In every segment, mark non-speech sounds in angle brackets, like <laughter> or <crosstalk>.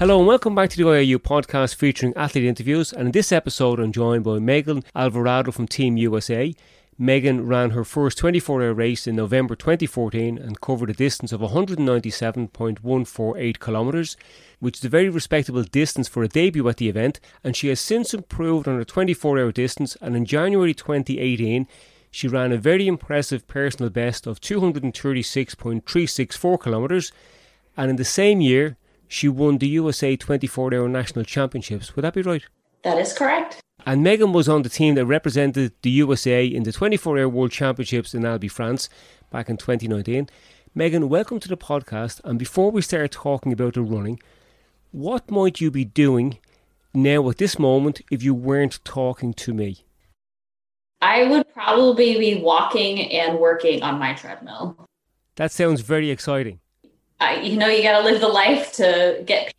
Hello and welcome back to the IAU podcast featuring athlete interviews. And in this episode, I'm joined by Megan Alvarado from Team USA. Megan ran her first 24 hour race in November 2014 and covered a distance of 197.148 kilometres, which is a very respectable distance for a debut at the event. And she has since improved on her 24 hour distance. And in January 2018, she ran a very impressive personal best of 236.364 kilometres. And in the same year, she won the USA 24 Hour National Championships. Would that be right? That is correct. And Megan was on the team that represented the USA in the 24 Hour World Championships in Albi, France, back in 2019. Megan, welcome to the podcast. And before we start talking about the running, what might you be doing now at this moment if you weren't talking to me? I would probably be walking and working on my treadmill. That sounds very exciting. I, you know, you got to live the life to get.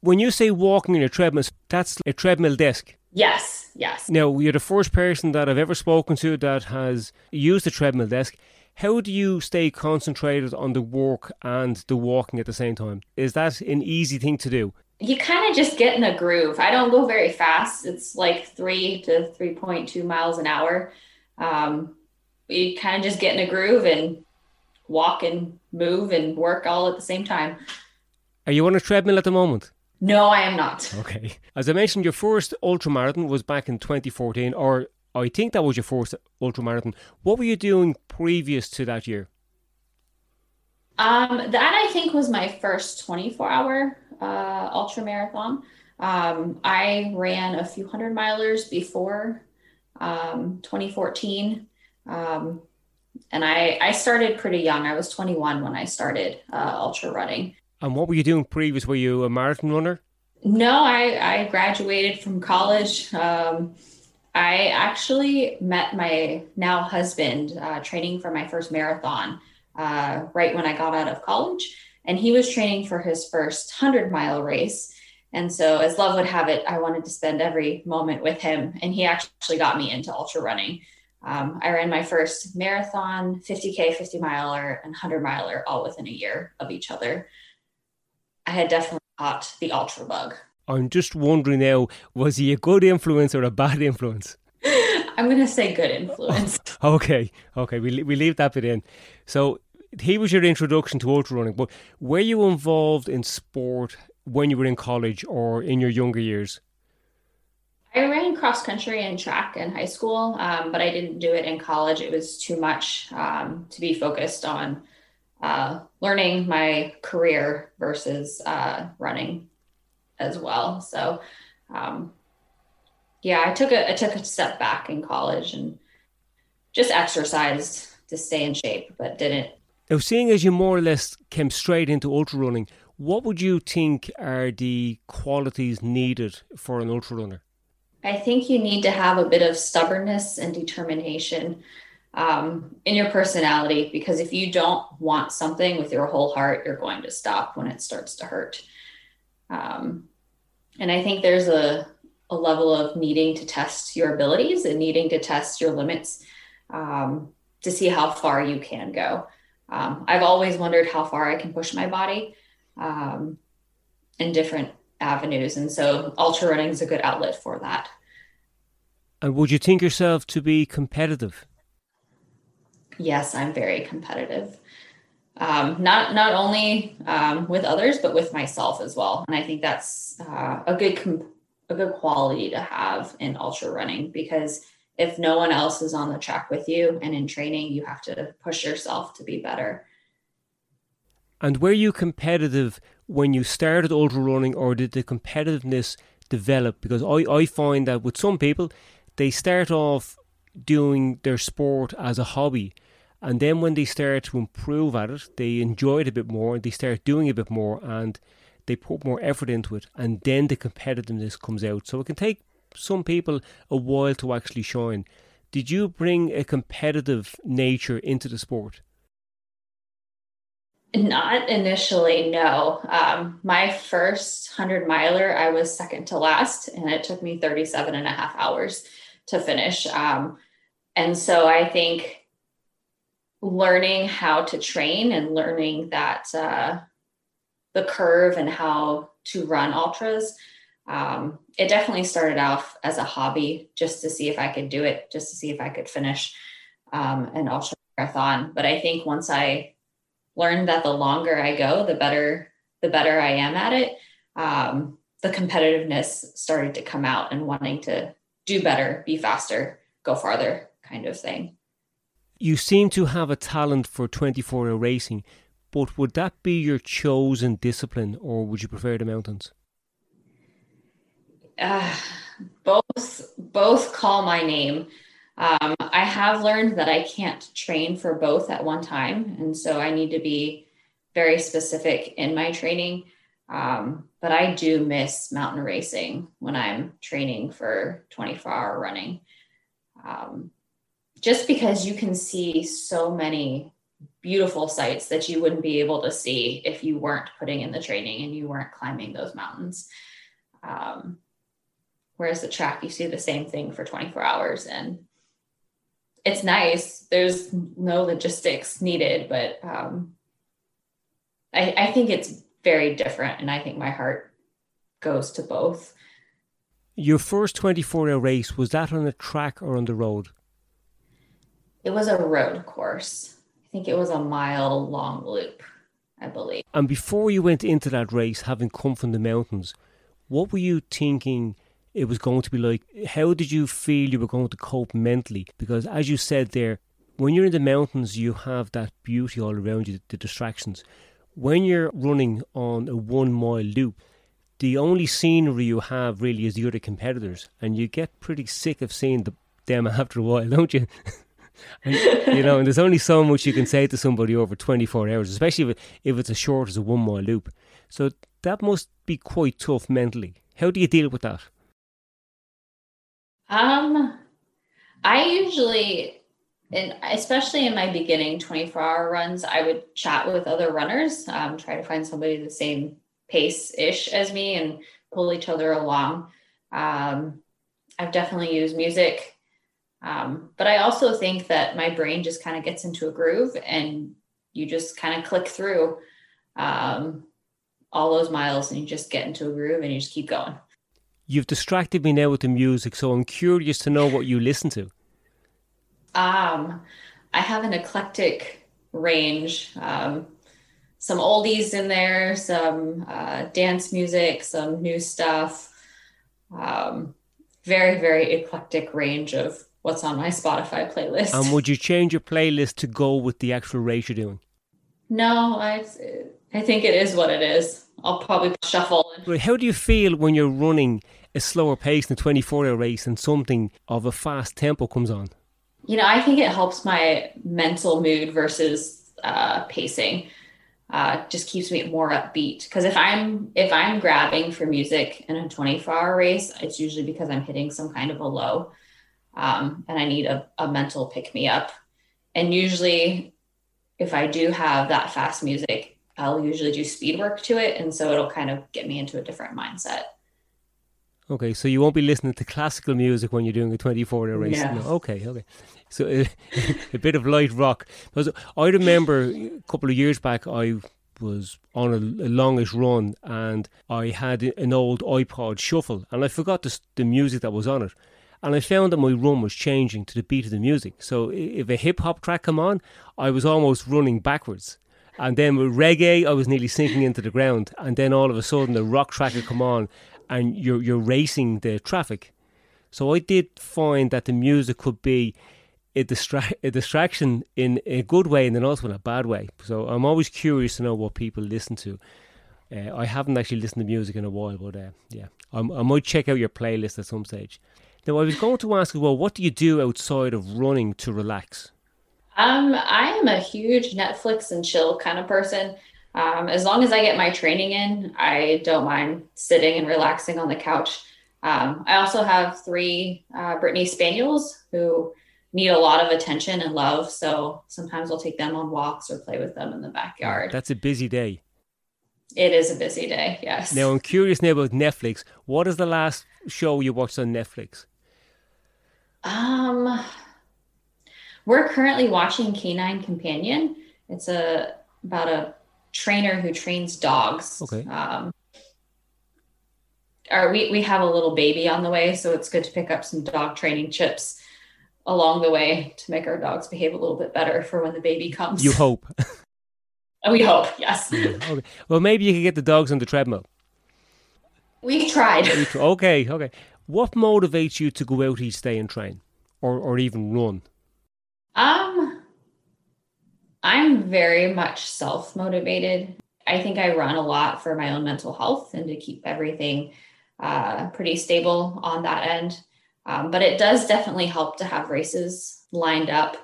When you say walking in a treadmill, that's a treadmill desk. Yes, yes. Now, you're the first person that I've ever spoken to that has used a treadmill desk. How do you stay concentrated on the work and the walking at the same time? Is that an easy thing to do? You kind of just get in a groove. I don't go very fast. It's like three to 3.2 miles an hour. Um, you kind of just get in a groove and walk and move and work all at the same time. Are you on a treadmill at the moment? No, I am not. Okay. As I mentioned, your first ultramarathon was back in 2014, or I think that was your first ultramarathon. What were you doing previous to that year? Um, that I think was my first 24 hour uh, ultra marathon. Um, I ran a few hundred milers before um, 2014. Um, and I, I started pretty young. I was 21 when I started uh, ultra running. And what were you doing previous? Were you a marathon runner? No, I, I graduated from college. Um, I actually met my now husband uh, training for my first marathon uh, right when I got out of college. And he was training for his first 100 mile race. And so, as love would have it, I wanted to spend every moment with him. And he actually got me into ultra running. Um, I ran my first marathon, 50K, 50 miler, and 100 miler all within a year of each other. I had definitely caught the ultra bug. I'm just wondering now, was he a good influence or a bad influence? <laughs> I'm going to say good influence. <laughs> okay, okay, we, we leave that bit in. So he was your introduction to ultra running, but were you involved in sport when you were in college or in your younger years? I ran cross country and track in high school, um, but I didn't do it in college. It was too much um, to be focused on uh, learning my career versus uh, running as well. So, um, yeah, I took a I took a step back in college and just exercised to stay in shape, but didn't. Now, seeing as you more or less came straight into ultra running, what would you think are the qualities needed for an ultra runner? I think you need to have a bit of stubbornness and determination um, in your personality because if you don't want something with your whole heart, you're going to stop when it starts to hurt. Um, and I think there's a, a level of needing to test your abilities and needing to test your limits um, to see how far you can go. Um, I've always wondered how far I can push my body um, in different avenues. And so ultra running is a good outlet for that. And would you think yourself to be competitive? Yes, I'm very competitive. Um, not not only um, with others, but with myself as well. And I think that's uh, a good com- a good quality to have in ultra running because if no one else is on the track with you and in training, you have to push yourself to be better. And were you competitive when you started ultra running, or did the competitiveness develop? Because I, I find that with some people, they start off doing their sport as a hobby. And then when they start to improve at it, they enjoy it a bit more, and they start doing a bit more, and they put more effort into it. And then the competitiveness comes out. So it can take some people a while to actually shine. Did you bring a competitive nature into the sport? Not initially, no. Um, my first 100 miler, I was second to last, and it took me 37 and a half hours to finish. Um, and so I think learning how to train and learning that uh, the curve and how to run ultras. Um, it definitely started off as a hobby just to see if I could do it, just to see if I could finish um, an ultra marathon. But I think once I learned that the longer I go, the better the better I am at it. Um, the competitiveness started to come out and wanting to do better, be faster, go farther, kind of thing. You seem to have a talent for 24 hour racing, but would that be your chosen discipline or would you prefer the mountains? Uh, <sighs> both both call my name. Um, I have learned that I can't train for both at one time, and so I need to be very specific in my training. Um, but I do miss mountain racing when I'm training for 24 hour running. Um, just because you can see so many beautiful sights that you wouldn't be able to see if you weren't putting in the training and you weren't climbing those mountains. Um, whereas the track, you see the same thing for 24 hours and it's nice. There's no logistics needed, but um, I, I think it's very different. And I think my heart goes to both. Your first 24 hour race, was that on a track or on the road? It was a road course. I think it was a mile long loop, I believe. And before you went into that race, having come from the mountains, what were you thinking it was going to be like? How did you feel you were going to cope mentally? Because as you said there, when you're in the mountains, you have that beauty all around you, the distractions. When you're running on a one mile loop, the only scenery you have really is the other competitors, and you get pretty sick of seeing the, them <laughs> after a while, don't you? <laughs> and, you know, and there's only so much you can say to somebody over 24 hours, especially if, if it's as short as a one mile loop. So that must be quite tough mentally. How do you deal with that? Um, I usually, and especially in my beginning 24 hour runs, I would chat with other runners, um, try to find somebody the same pace ish as me and pull each other along. Um, I've definitely used music um, but I also think that my brain just kind of gets into a groove and you just kind of click through um, all those miles and you just get into a groove and you just keep going. You've distracted me now with the music, so I'm curious to know what you listen to. Um, I have an eclectic range. Um, some oldies in there, some uh, dance music, some new stuff. Um, very, very eclectic range of what's on my Spotify playlist. And would you change your playlist to go with the actual race you're doing? No, I I think it is what it is. I'll probably shuffle. How do you feel when you're running a slower pace in a 24 hour race and something of a fast tempo comes on? You know, I think it helps my mental mood versus uh, pacing. Uh, just keeps me more upbeat because if I'm if I'm grabbing for music in a 24 hour race, it's usually because I'm hitting some kind of a low um, and I need a, a mental pick me up. And usually, if I do have that fast music, I'll usually do speed work to it. And so it'll kind of get me into a different mindset. Okay, so you won't be listening to classical music when you're doing a 24 hour race. Yeah. No, okay, okay. So uh, <laughs> a bit of light rock. Because I remember a couple of years back, I was on a, a longish run and I had an old iPod shuffle and I forgot the, the music that was on it and I found that my run was changing to the beat of the music. So if a hip hop track come on, I was almost running backwards. And then with reggae, I was nearly sinking into the ground. And then all of a sudden, the rock track would come on, and you're you're racing the traffic. So I did find that the music could be a, a distraction in a good way, and then also in a bad way. So I'm always curious to know what people listen to. Uh, I haven't actually listened to music in a while, but uh, yeah, I'm, I might check out your playlist at some stage. Now, I was going to ask as well, what do you do outside of running to relax? Um, I am a huge Netflix and chill kind of person. Um, as long as I get my training in, I don't mind sitting and relaxing on the couch. Um, I also have three uh, Brittany Spaniels who need a lot of attention and love. So sometimes I'll take them on walks or play with them in the backyard. That's a busy day. It is a busy day, yes. Now, I'm curious now about Netflix. What is the last show you watched on Netflix? Um, we're currently watching Canine Companion. It's a about a trainer who trains dogs. Okay. Um, or we, we have a little baby on the way, so it's good to pick up some dog training chips along the way to make our dogs behave a little bit better for when the baby comes. You hope. <laughs> we hope, yes. <laughs> Yeah, okay. Well, maybe you could get the dogs on the treadmill. We've tried. Okay, okay. What motivates you to go out each day and train, or or even run? Um, I'm very much self motivated. I think I run a lot for my own mental health and to keep everything uh, pretty stable on that end. Um, but it does definitely help to have races lined up.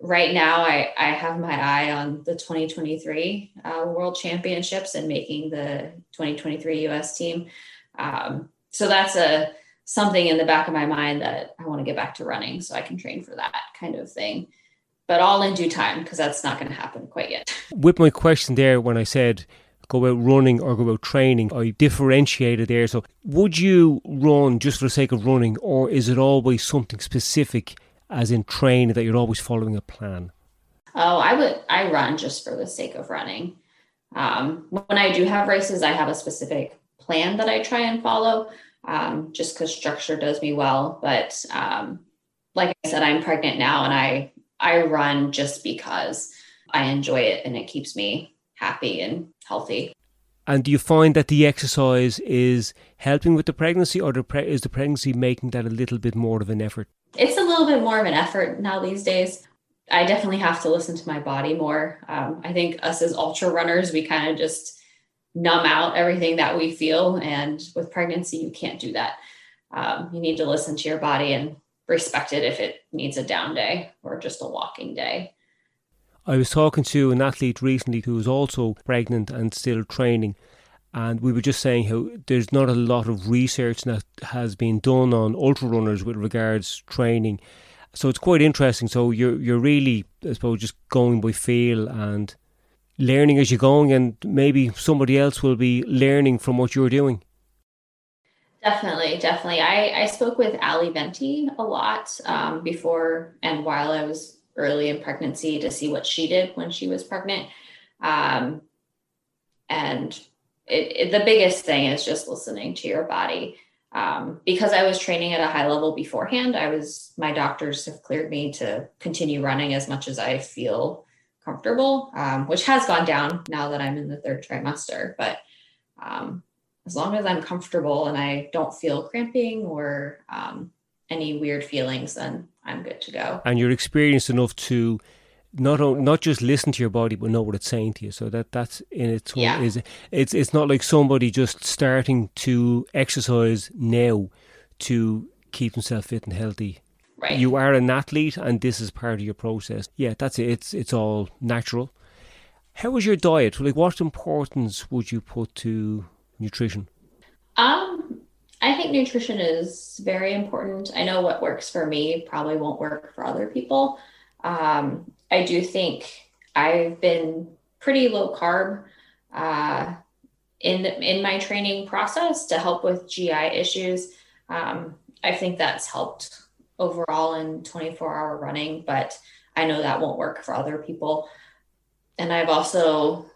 Right now, I, I have my eye on the 2023 uh, World Championships and making the 2023 US team. Um, so that's a something in the back of my mind that I want to get back to running so I can train for that kind of thing. But all in due time because that's not going to happen quite yet. With my question there, when I said go out running or go out training, I differentiated there. So, would you run just for the sake of running, or is it always something specific, as in training, that you're always following a plan? Oh, I would. I run just for the sake of running. Um, when I do have races, I have a specific plan that I try and follow um, just because structure does me well. But um, like I said, I'm pregnant now, and I I run just because I enjoy it and it keeps me happy and healthy. And do you find that the exercise is helping with the pregnancy, or is the pregnancy making that a little bit more of an effort? It's a little bit more of an effort now these days. I definitely have to listen to my body more. Um, I think us as ultra runners, we kind of just numb out everything that we feel. And with pregnancy, you can't do that. Um, you need to listen to your body and respect it if it needs a down day or just a walking day. I was talking to an athlete recently who was also pregnant and still training, and we were just saying how there's not a lot of research that has been done on ultra runners with regards training. So it's quite interesting. So you're you're really, I suppose, just going by feel and learning as you're going, and maybe somebody else will be learning from what you're doing. Definitely, definitely. I, I spoke with Ali Venti a lot um, before and while I was early in pregnancy to see what she did when she was pregnant. Um, and it, it, the biggest thing is just listening to your body. Um, because I was training at a high level beforehand, I was my doctors have cleared me to continue running as much as I feel comfortable, um, which has gone down now that I'm in the third trimester. But um, as long as I'm comfortable and I don't feel cramping or um, any weird feelings, then I'm good to go. And you're experienced enough to not not just listen to your body, but know what it's saying to you. So that that's in its yeah. is it's it's not like somebody just starting to exercise now to keep himself fit and healthy. Right. You are an athlete, and this is part of your process. Yeah, that's it. It's it's all natural. How is your diet? Like, what importance would you put to nutrition? Um, I think nutrition is very important. I know what works for me probably won't work for other people. Um, I do think I've been pretty low carb uh, in in my training process to help with GI issues. Um, I think that's helped overall in 24 hour running, but I know that won't work for other people. And I've also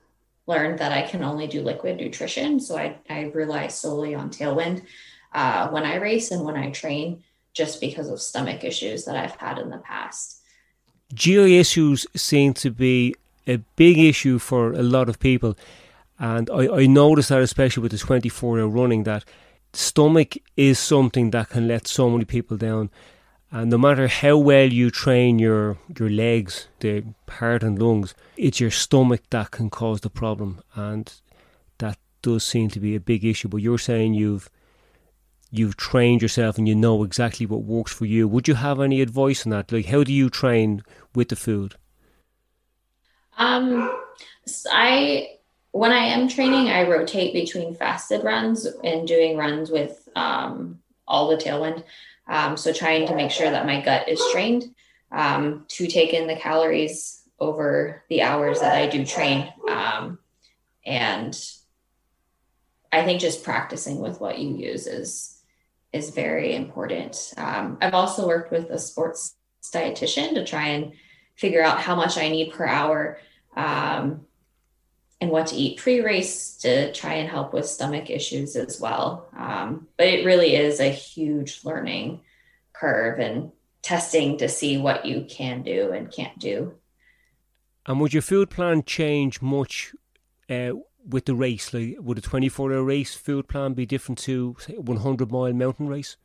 learned that I can only do liquid nutrition. So I, I rely solely on Tailwind uh, when I race and when I train, just because of stomach issues that I've had in the past. GI issues seem to be a big issue for a lot of people. And I, I noticed that, especially with the 24 hour running, that stomach is something that can let so many people down. And no matter how well you train your, your legs, the heart and lungs, it's your stomach that can cause the problem. And that does seem to be a big issue. But you're saying you've you've trained yourself and you know exactly what works for you. Would you have any advice on that? Like, how do you train with the food? Um, I when I am training, I rotate between fasted runs and doing runs with um, all the tailwind. Um, so trying to make sure that my gut is trained um, to take in the calories over the hours that I do train. Um, and I think just practicing with what you use is is very important. Um, I've also worked with a sports dietitian to try and figure out how much I need per hour um, and what to eat pre race to try and help with stomach issues as well. Um, but it really is a huge learning curve and testing to see what you can do and can't do. And would your food plan change much uh, with the race? Like, would a 24 hour race food plan be different to, say, a 100 mile mountain race?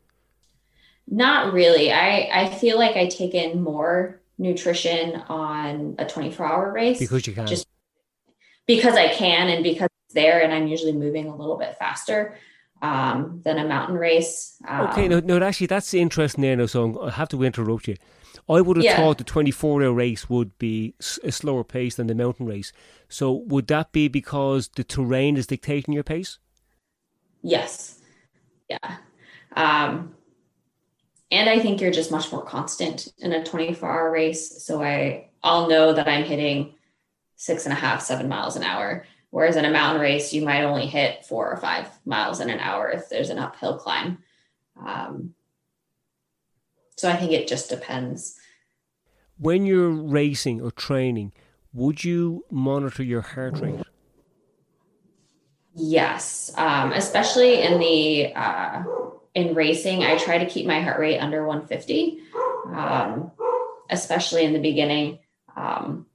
Not really. I, I feel like I take in more nutrition on a 24 hour race because you can. Just because I can and because it's there and I'm usually moving a little bit faster um, than a mountain race. Um, okay, no, no, actually, that's interesting there. Now, so I have to interrupt you. I would have yeah. thought the 24 hour race would be a slower pace than the mountain race. So, would that be because the terrain is dictating your pace? Yes. Yeah. Um, and I think you're just much more constant in a 24 hour race. So, I, I'll know that I'm hitting six and a half, seven miles an hour. Whereas in a mountain race, you might only hit four or five miles in an hour if there's an uphill climb. Um, so I think it just depends. When you're racing or training, would you monitor your heart rate? Yes, um, especially in the uh, in racing, I try to keep my heart rate under 150, um, especially in the beginning. Um,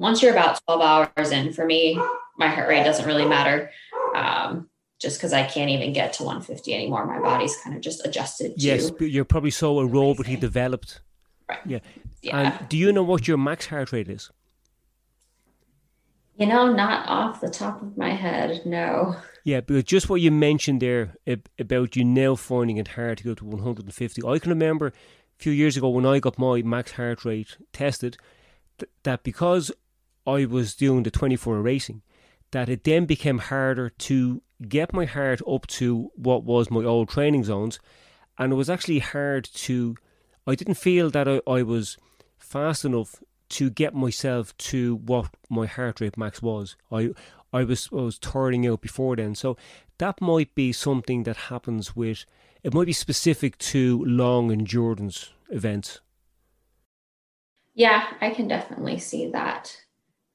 once you're about 12 hours in, for me, my heart rate doesn't really matter. Um, just because I can't even get to 150 anymore. My body's kind of just adjusted. Yes, but you're probably so aerobically developed. Right. Yeah. yeah. And do you know what your max heart rate is? You know, not off the top of my head, no. Yeah, but just what you mentioned there about you now finding it hard to go to 150. I can remember a few years ago when I got my max heart rate tested, that because I was doing the 24 racing, that it then became harder to get my heart up to what was my old training zones. And it was actually hard to, I didn't feel that I, I was fast enough to get myself to what my heart rate max was. I, I was, I was turning out before then. So that might be something that happens with, it might be specific to long endurance events. Yeah, I can definitely see that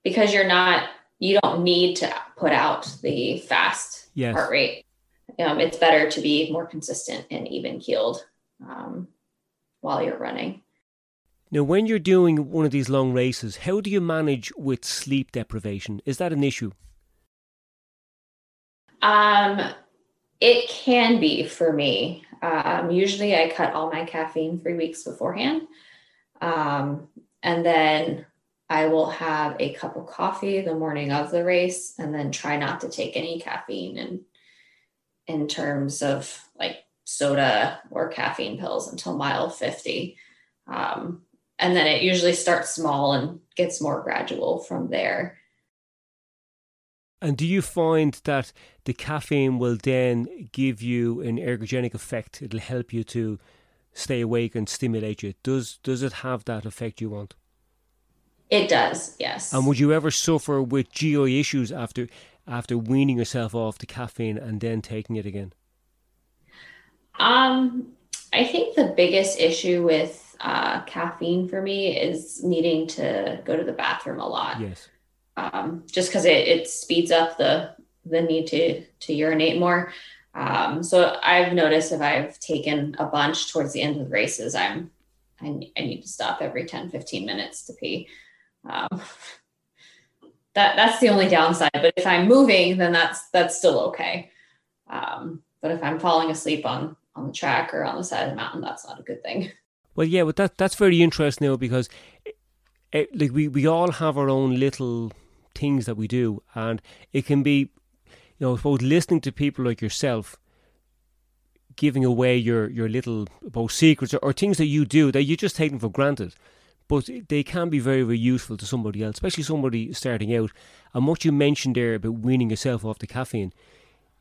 because you're not you don't need to put out the fast yes. heart rate. Um, it's better to be more consistent and even keeled um, while you're running. Now, when you're doing one of these long races, how do you manage with sleep deprivation? Is that an issue? Um, it can be for me. Um, usually, I cut all my caffeine three weeks beforehand, um, and then I will have a cup of coffee the morning of the race and then try not to take any caffeine in in terms of like soda or caffeine pills until mile 50. Um, and then it usually starts small and gets more gradual from there. And do you find that the caffeine will then give you an ergogenic effect? It'll help you to stay awake and stimulate you. Does does it have that effect you want? It does, yes. And would you ever suffer with GI issues after after weaning yourself off the caffeine and then taking it again? Um, I think the biggest issue with uh, caffeine for me is needing to go to the bathroom a lot. Yes. Um, just because it, it speeds up the the need to to urinate more. Um, so I've noticed if I've taken a bunch towards the end of the races, I'm I, I need to stop every 10, 15 minutes to pee. Um, that that's the only downside. But if I'm moving, then that's that's still okay. Um, but if I'm falling asleep on on the track or on the side of the mountain, that's not a good thing. Well, yeah, but that that's very interesting now because it, it, like we we all have our own little things that we do, and it can be, you know, I suppose listening to people like yourself giving away your your little both secrets or, or things that you do that you just take them for granted but they can be very, very useful to somebody else, especially somebody starting out. And what you mentioned there about weaning yourself off the caffeine,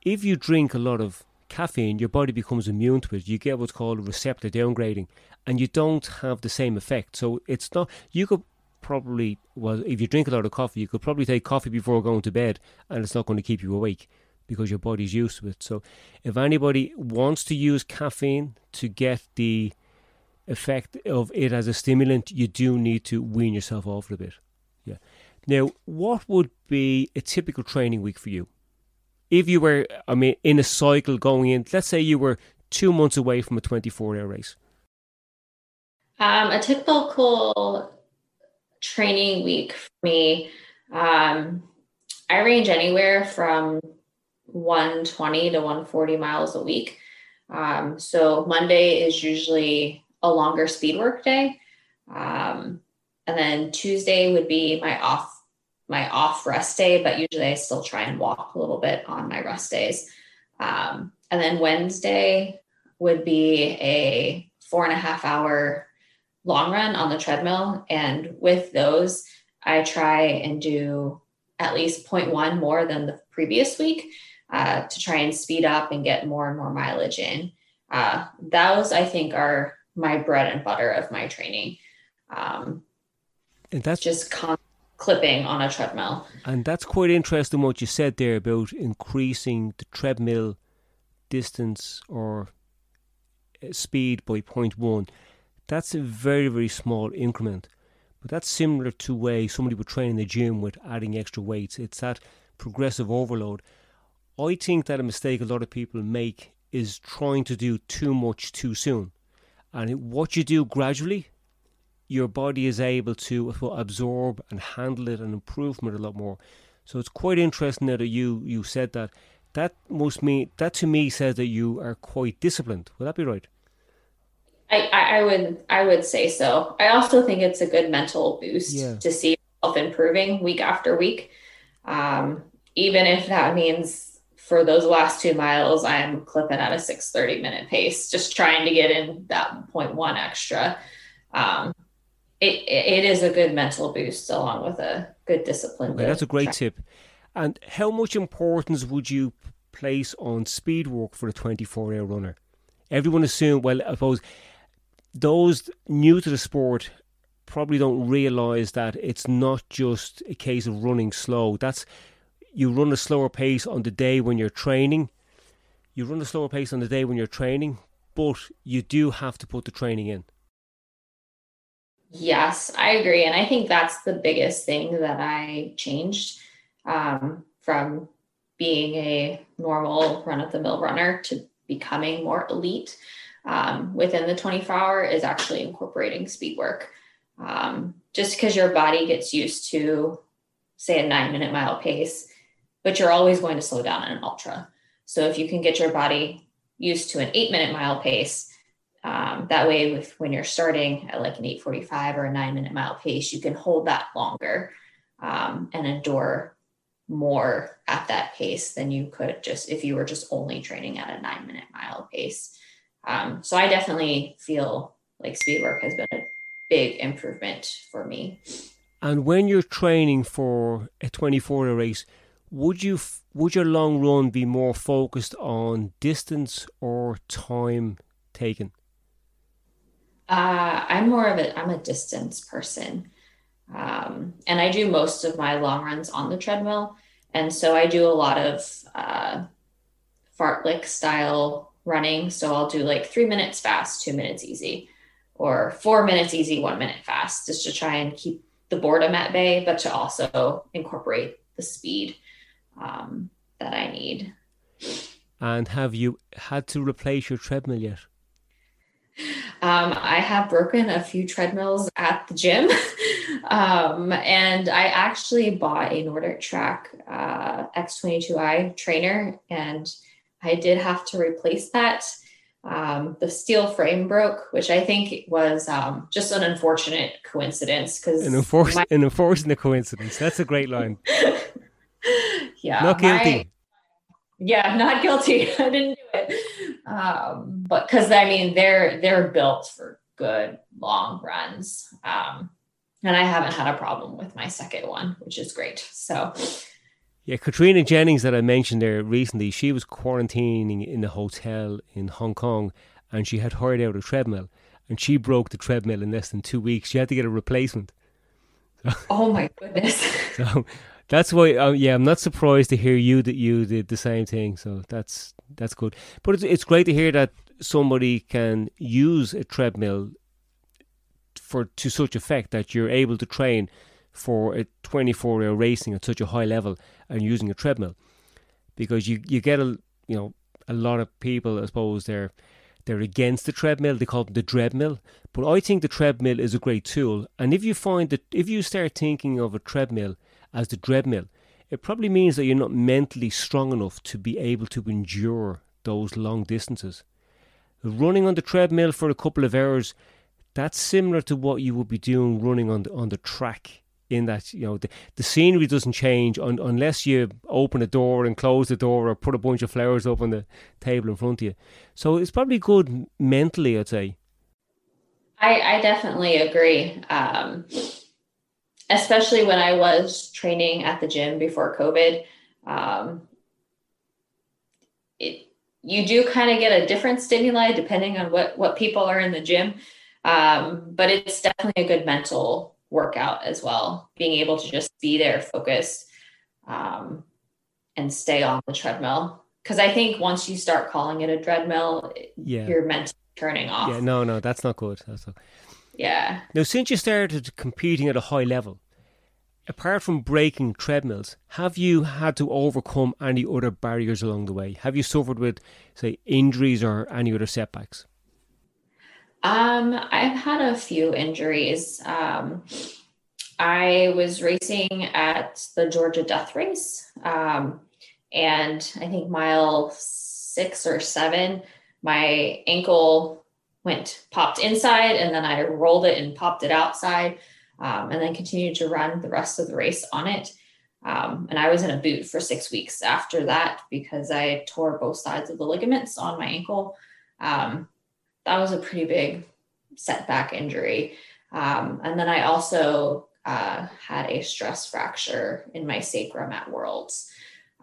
if you drink a lot of caffeine, your body becomes immune to it. You get what's called receptor downgrading, and you don't have the same effect. So it's not, you could probably, well, if you drink a lot of coffee, you could probably take coffee before going to bed, and it's not going to keep you awake because your body's used to it. So if anybody wants to use caffeine to get the effect of it as a stimulant, you do need to wean yourself off it a bit. Yeah. Now, what would be a typical training week for you? If you were, I mean, in a cycle going in, let's say you were two months away from a 24 hour race. Um, a typical training week for me, um, I range anywhere from 120 to 140 miles a week. Um, so Monday is usually a longer speed work day. Um, and then Tuesday would be my off my off rest day, but usually I still try and walk a little bit on my rest days. Um, and then Wednesday would be a four and a half hour long run on the treadmill. And with those, I try and do at least 0.1 more than the previous week uh, to try and speed up and get more and more mileage in. Uh, those, I think, are my bread and butter of my training. Um, and that's just con- clipping on a treadmill. And that's quite interesting what you said there about increasing the treadmill distance or uh, speed by 0.1. That's a very, very small increment. But that's similar to way somebody would train in the gym with adding extra weights. It's that progressive overload. I think that a mistake a lot of people make is trying to do too much too soon. And what you do gradually, your body is able to absorb and handle it and improve it a lot more. So it's quite interesting that you you said that. That must mean that to me says that you are quite disciplined. Would that be right? I, I would I would say so. I also think it's a good mental boost yeah. to see yourself improving week after week. Um, even if that means for those last two miles, I'm clipping at a 630 minute pace, just trying to get in that 0.1 extra. Um, it, it is a good mental boost along with a good discipline. Okay, that's a great tip. And how much importance would you place on speed work for a 24 hour runner? Everyone assumed, well, I suppose those new to the sport probably don't realize that it's not just a case of running slow. That's you run a slower pace on the day when you're training. You run a slower pace on the day when you're training, but you do have to put the training in. Yes, I agree. And I think that's the biggest thing that I changed um, from being a normal run of the mill runner to becoming more elite um, within the 24 hour is actually incorporating speed work. Um, just because your body gets used to, say, a nine minute mile pace, but you're always going to slow down in an ultra. So if you can get your body used to an eight minute mile pace, um, that way, with when you're starting at like an 8:45 or a nine minute mile pace, you can hold that longer um, and endure more at that pace than you could just if you were just only training at a nine minute mile pace. Um, so I definitely feel like speed work has been a big improvement for me. And when you're training for a 24 hour race, would you would your long run be more focused on distance or time taken? Uh, I'm more of a I'm a distance person, um, and I do most of my long runs on the treadmill, and so I do a lot of uh, fartlek style running. So I'll do like three minutes fast, two minutes easy, or four minutes easy, one minute fast, just to try and keep the boredom at bay, but to also incorporate the speed um, that I need. And have you had to replace your treadmill yet? Um, I have broken a few treadmills at the gym. <laughs> um, and I actually bought a NordicTrack uh, X22i trainer and I did have to replace that. Um, the steel frame broke, which I think was um, just an unfortunate coincidence because an, unfor- my- an unfortunate coincidence. That's a great line. <laughs> <laughs> yeah, not guilty. My- yeah, not guilty. I didn't do it, um, but because I mean they're they're built for good long runs, um, and I haven't had a problem with my second one, which is great. So yeah, Katrina Jennings that I mentioned there recently, she was quarantining in a hotel in Hong Kong and she had hired out a treadmill and she broke the treadmill in less than two weeks. She had to get a replacement. <laughs> oh my goodness. so that's why, um, yeah, I'm not surprised to hear you that you did the same thing. So that's that's good. But it's, it's great to hear that somebody can use a treadmill for to such effect that you're able to train for a 24 hour racing at such a high level and using a treadmill because you you get a you know a lot of people I suppose they're they're against the treadmill they call it the treadmill but I think the treadmill is a great tool and if you find that if you start thinking of a treadmill as the treadmill. It probably means that you're not mentally strong enough to be able to endure those long distances. Running on the treadmill for a couple of hours that's similar to what you would be doing running on the on the track in that you know the, the scenery doesn't change un, unless you open a door and close the door or put a bunch of flowers up on the table in front of you. So it's probably good mentally i'd say. I, I definitely agree. Um, especially when i was training at the gym before covid um, it, you do kind of get a different stimuli depending on what what people are in the gym um, but it's definitely a good mental workout as well, being able to just be there focused um, and stay on the treadmill. Because I think once you start calling it a treadmill, yeah. you're to turning off. Yeah, no, no, that's not good. That's not... Yeah. Now, since you started competing at a high level, apart from breaking treadmills, have you had to overcome any other barriers along the way? Have you suffered with, say, injuries or any other setbacks? Um, I've had a few injuries. Um, I was racing at the Georgia Death Race, um, and I think mile six or seven, my ankle went popped inside, and then I rolled it and popped it outside, um, and then continued to run the rest of the race on it. Um, and I was in a boot for six weeks after that because I tore both sides of the ligaments on my ankle. Um, that was a pretty big setback injury. Um, and then I also uh, had a stress fracture in my sacrum at Worlds,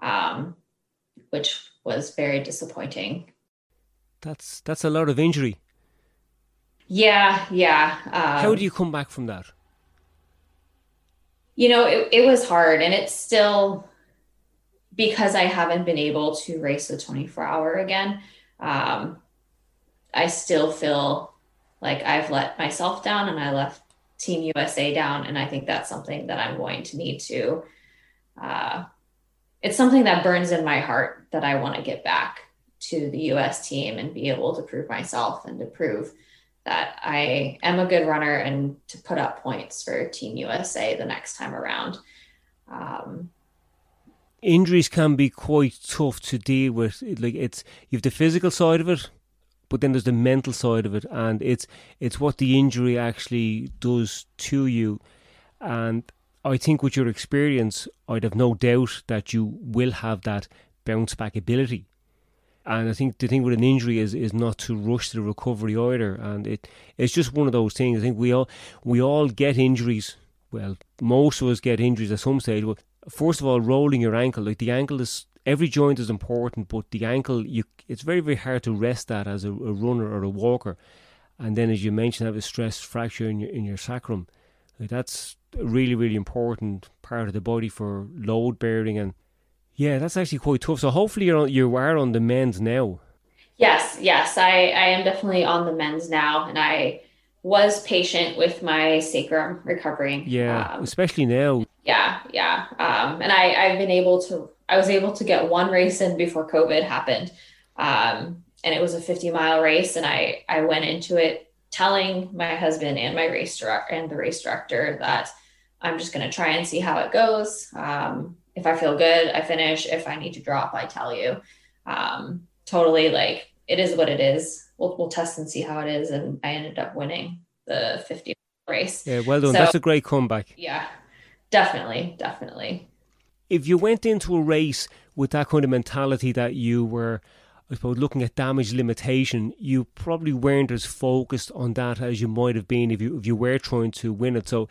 um, which was very disappointing. That's that's a lot of injury. Yeah, yeah. Um, How do you come back from that? You know, it, it was hard, and it's still because I haven't been able to race the 24 hour again. Um, I still feel like I've let myself down and I left Team USA down. And I think that's something that I'm going to need to. Uh, it's something that burns in my heart that I want to get back to the US team and be able to prove myself and to prove that I am a good runner and to put up points for Team USA the next time around. Um, Injuries can be quite tough to deal with. Like it's you have the physical side of it, but then there's the mental side of it, and it's it's what the injury actually does to you. And I think with your experience, I'd have no doubt that you will have that bounce back ability. And I think the thing with an injury is is not to rush the recovery either. And it it's just one of those things. I think we all we all get injuries. Well, most of us get injuries at some stage. But first of all, rolling your ankle, like the ankle is every joint is important, but the ankle, you it's very very hard to rest that as a, a runner or a walker. And then, as you mentioned, have a stress fracture in your in your sacrum. Like that's a really really important part of the body for load bearing and yeah, that's actually quite tough. So hopefully you're on, you are on the mends now. Yes, yes, I I am definitely on the mends now, and I was patient with my sacrum recovering. Yeah, um, especially now. Yeah, yeah, um, and I I've been able to I was able to get one race in before COVID happened. Um, and it was a 50 mile race. And I, I went into it telling my husband and my race director and the race director that I'm just going to try and see how it goes. Um, if I feel good, I finish. If I need to drop, I tell you. Um, totally like it is what it is. We'll, we'll test and see how it is. And I ended up winning the 50 race. Yeah, well done. So, That's a great comeback. Yeah, definitely. Definitely if you went into a race with that kind of mentality that you were, I suppose, looking at damage limitation, you probably weren't as focused on that as you might have been if you if you were trying to win it. So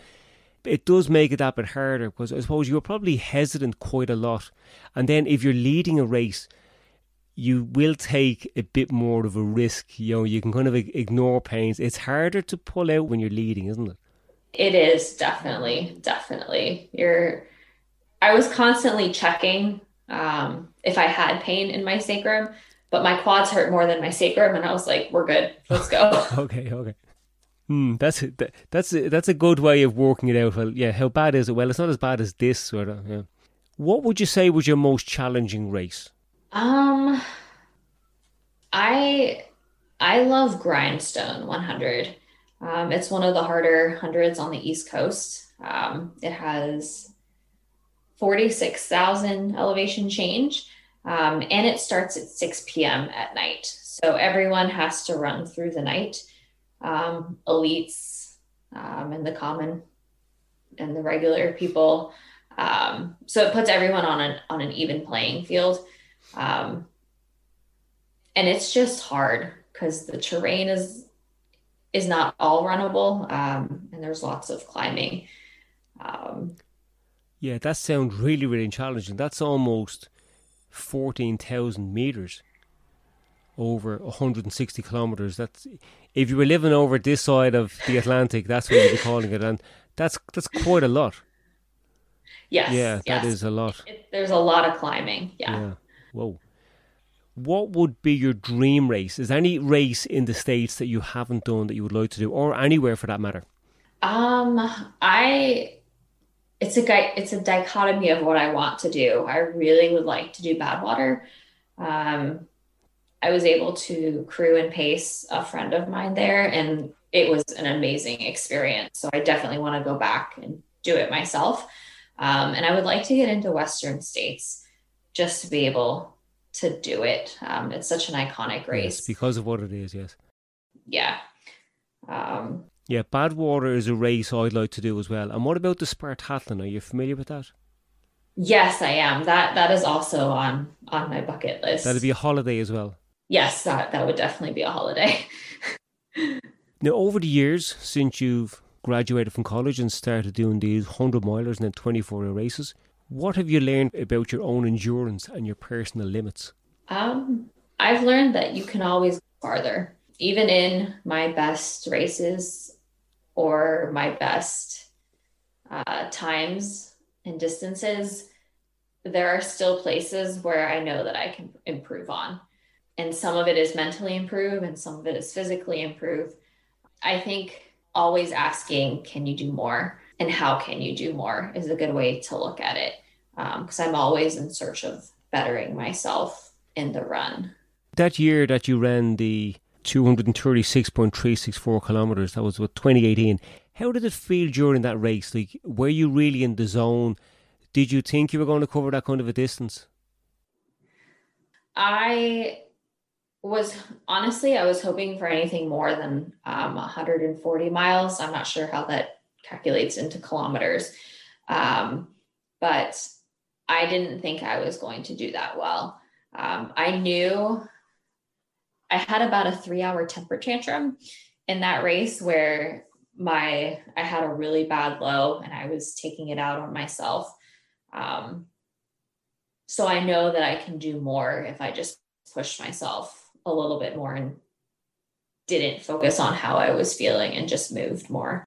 it does make it that bit harder because I suppose you're probably hesitant quite a lot. And then if you're leading a race, you will take a bit more of a risk. You know, you can kind of ignore pains. It's harder to pull out when you're leading, isn't it? It is definitely, definitely. You're I was constantly checking um, if I had pain in my sacrum, but my quads hurt more than my sacrum, and I was like, "We're good, let's go." <laughs> okay, okay. Hmm, that's that's a, that's a good way of working it out. Well, yeah, how bad is it? Well, it's not as bad as this sort of. Yeah. What would you say was your most challenging race? Um, I I love Grindstone 100. Um, it's one of the harder hundreds on the East Coast. Um, it has 46,000 elevation change, um, and it starts at 6 p.m. at night. So everyone has to run through the night. Um, elites um, and the common and the regular people. Um, so it puts everyone on an on an even playing field. Um, and it's just hard because the terrain is is not all runnable um, and there's lots of climbing um, yeah that sounds really really challenging that's almost 14,000 meters over 160 kilometers that's if you were living over this side of the Atlantic that's what you'd be calling it and that's that's quite a lot yes yeah that yes. is a lot it, there's a lot of climbing yeah. yeah whoa what would be your dream race? Is there any race in the States that you haven't done that you would like to do, or anywhere for that matter? Um, I it's a guy it's a dichotomy of what I want to do. I really would like to do Badwater. Um, I was able to crew and pace a friend of mine there, and it was an amazing experience. So I definitely want to go back and do it myself. Um, and I would like to get into Western states just to be able to do it. Um, it's such an iconic race yes, because of what it is. Yes. Yeah. Um, yeah, Badwater is a race I'd like to do as well. And what about the Spartathlon? Are you familiar with that? Yes, I am. That that is also on on my bucket list. That'd be a holiday as well. Yes, that that would definitely be a holiday. <laughs> now, over the years since you've graduated from college and started doing these hundred milers and then twenty four hour races, what have you learned about your own endurance and your personal limits? Um, I've learned that you can always go farther. Even in my best races or my best uh, times and distances, there are still places where I know that I can improve on. And some of it is mentally improve and some of it is physically improve. I think always asking, can you do more? and how can you do more is a good way to look at it because um, I'm always in search of bettering myself in the run. That year that you ran the 236.364 kilometers, that was what 2018. How did it feel during that race? Like, were you really in the zone? Did you think you were going to cover that kind of a distance? I was honestly, I was hoping for anything more than um, 140 miles. I'm not sure how that calculates into kilometers. Um, but I didn't think I was going to do that well. Um, I knew I had about a three hour temper tantrum in that race where my I had a really bad low and I was taking it out on myself. Um, so I know that I can do more if I just push myself a little bit more and didn't focus on how I was feeling and just moved more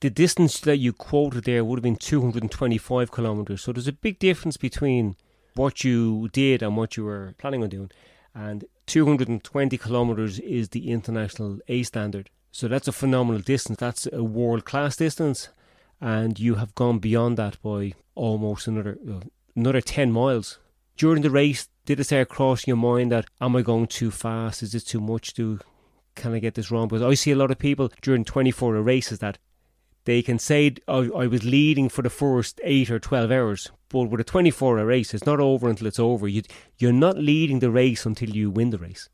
the distance that you quoted there would have been 225 kilometres. So there's a big difference between what you did and what you were planning on doing. And 220 kilometres is the international A standard. So that's a phenomenal distance. That's a world class distance. And you have gone beyond that by almost another another 10 miles. During the race, did it start crossing your mind that, am I going too fast? Is this too much? Do can I get this wrong? Because I see a lot of people during 24 hour races that they can say oh, I was leading for the first eight or 12 hours, but with a 24 hour race, it's not over until it's over. You, you're not leading the race until you win the race.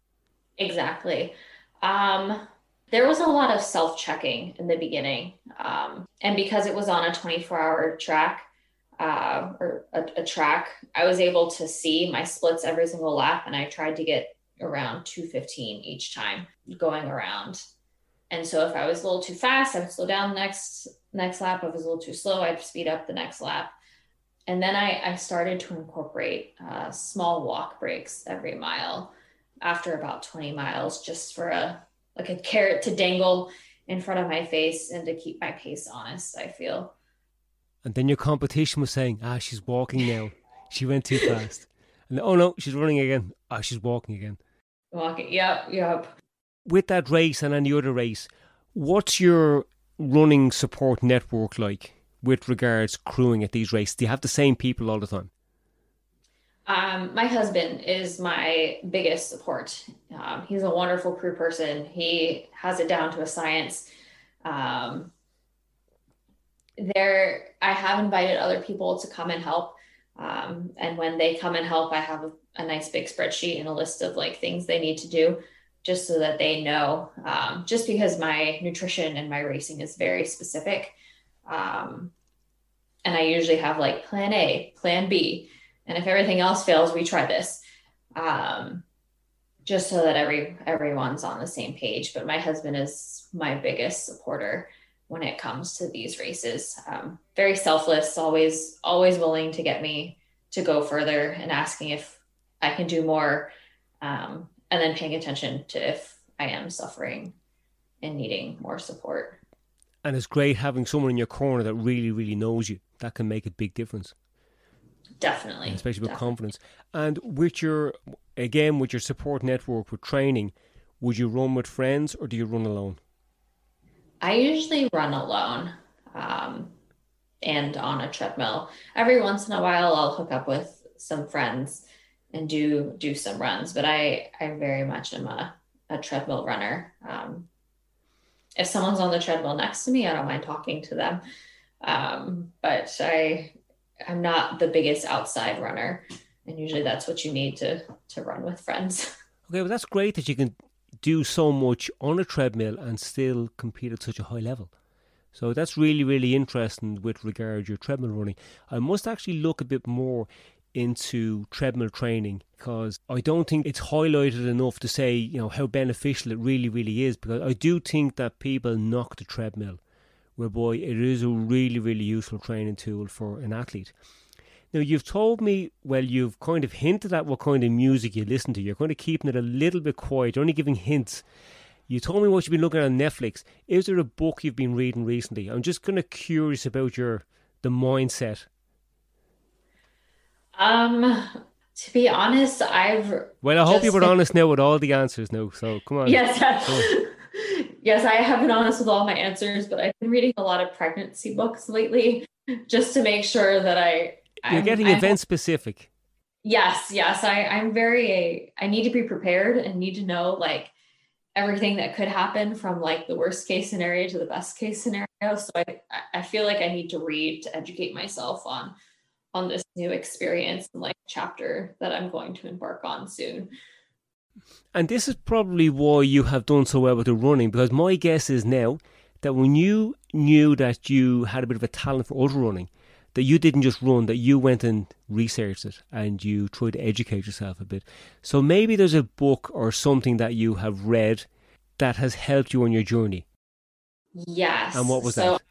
Exactly. Um, there was a lot of self checking in the beginning. Um, and because it was on a 24 hour track, uh, or a, a track, I was able to see my splits every single lap, and I tried to get around 215 each time going around and so if I was a little too fast, I would slow down the next next lap. If I was a little too slow, I'd speed up the next lap. And then I, I started to incorporate uh, small walk breaks every mile after about 20 miles, just for a like a carrot to dangle in front of my face and to keep my pace honest. I feel. And then your competition was saying, "Ah, she's walking now. She went too fast." And oh no, she's running again. Ah, she's walking again. Walking. Yep. Yep with that race and any other race, What's your running support network like with regards crewing at these races? Do you have the same people all the time? Um, my husband is my biggest support. Um, he's a wonderful crew person. He has it down to a science. Um, there, I have invited other people to come and help. Um, and when they come and help, I have a, a, nice big spreadsheet and a list of like things they need to do just so that they know. Um, just because my nutrition and my racing is very specific. Um, and I usually have like plan A, plan B and if everything else fails we try this um, just so that every everyone's on the same page but my husband is my biggest supporter when it comes to these races um, very selfless always always willing to get me to go further and asking if i can do more um, and then paying attention to if i am suffering and needing more support and it's great having someone in your corner that really really knows you that can make a big difference Definitely. Especially with Definitely. confidence. And with your, again, with your support network, with training, would you run with friends or do you run alone? I usually run alone um, and on a treadmill. Every once in a while, I'll hook up with some friends and do do some runs. But I I very much am a, a treadmill runner. Um, if someone's on the treadmill next to me, I don't mind talking to them. Um, but I I'm not the biggest outside runner, and usually that's what you need to to run with friends. <laughs> Okay, well that's great that you can do so much on a treadmill and still compete at such a high level. So that's really really interesting with regard to your treadmill running. I must actually look a bit more into treadmill training because I don't think it's highlighted enough to say you know how beneficial it really really is because I do think that people knock the treadmill whereby it is a really, really useful training tool for an athlete. Now, you've told me, well, you've kind of hinted at what kind of music you listen to. You're kind of keeping it a little bit quiet, you're only giving hints. You told me what you've been looking at on Netflix. Is there a book you've been reading recently? I'm just kind of curious about your the mindset. Um, to be honest, I've well. I hope you were honest now with all the answers. now. so come on. Yes, <laughs> yes, I have been honest with all my answers, but I've been reading a lot of pregnancy books lately just to make sure that I. You're I'm, getting I'm, event specific. Yes, yes. I, I'm very, I need to be prepared and need to know like everything that could happen from like the worst case scenario to the best case scenario. So I, I feel like I need to read to educate myself on on this new experience and like chapter that I'm going to embark on soon. And this is probably why you have done so well with the running, because my guess is now that when you knew that you had a bit of a talent for ultra running, that you didn't just run, that you went and researched it and you tried to educate yourself a bit. So maybe there's a book or something that you have read that has helped you on your journey. Yes. And what was so that?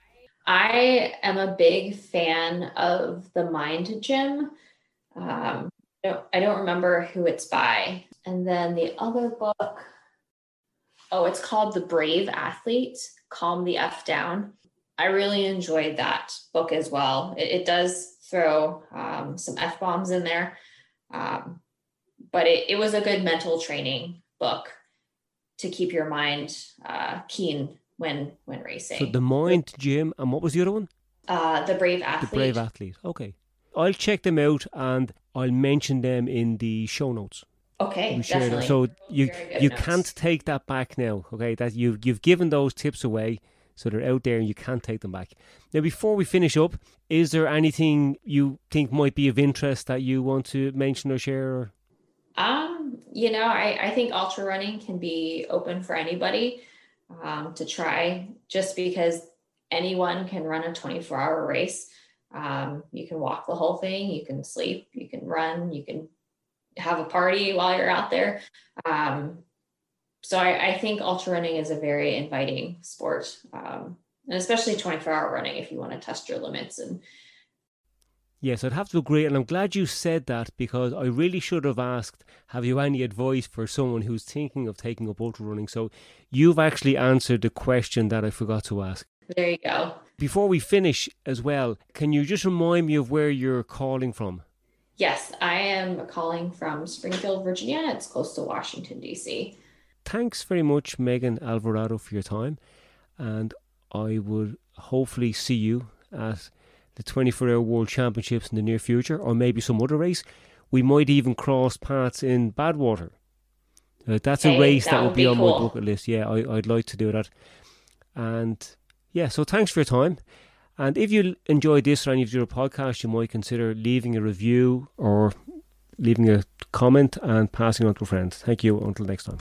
I am a big fan of the Mind Gym. Um, I don't, I don't remember who it's by. And then the other book, oh, it's called The Brave Athlete Calm the F Down. I really enjoyed that book as well. It, it does throw um, some F bombs in there, um, but it, it was a good mental training book to keep your mind uh, keen when when racing. So the Mind Gym, and what was the other one? Uh, the Brave Athlete. The Brave Athlete. Okay. I'll check them out and I'll mention them in the show notes. Okay, definitely. So you you notes. can't take that back now. Okay, that you've you've given those tips away, so they're out there and you can't take them back. Now, before we finish up, is there anything you think might be of interest that you want to mention or share? Or? Um, you know, I I think ultra running can be open for anybody um, to try, just because anyone can run a 24 hour race. Um, you can walk the whole thing, you can sleep, you can run, you can have a party while you're out there. Um, so I, I, think ultra running is a very inviting sport, um, and especially 24 hour running if you want to test your limits and. Yes, I'd have to agree, and I'm glad you said that because I really should have asked, have you any advice for someone who's thinking of taking up ultra running? So you've actually answered the question that I forgot to ask. There you go. Before we finish as well, can you just remind me of where you're calling from? Yes, I am calling from Springfield, Virginia. It's close to Washington, D.C. Thanks very much, Megan Alvarado, for your time. and I would hopefully see you at the 24 hour World Championships in the near future, or maybe some other race. We might even cross paths in Badwater. Uh, that's a race that, that would be, be on cool. my bucket list. Yeah, I, would like to do that. And yeah, so thanks for your time. And if you enjoyed this or any of your podcasts, you might consider leaving a review or leaving a comment and passing on to a friend. Thank you. Until next time.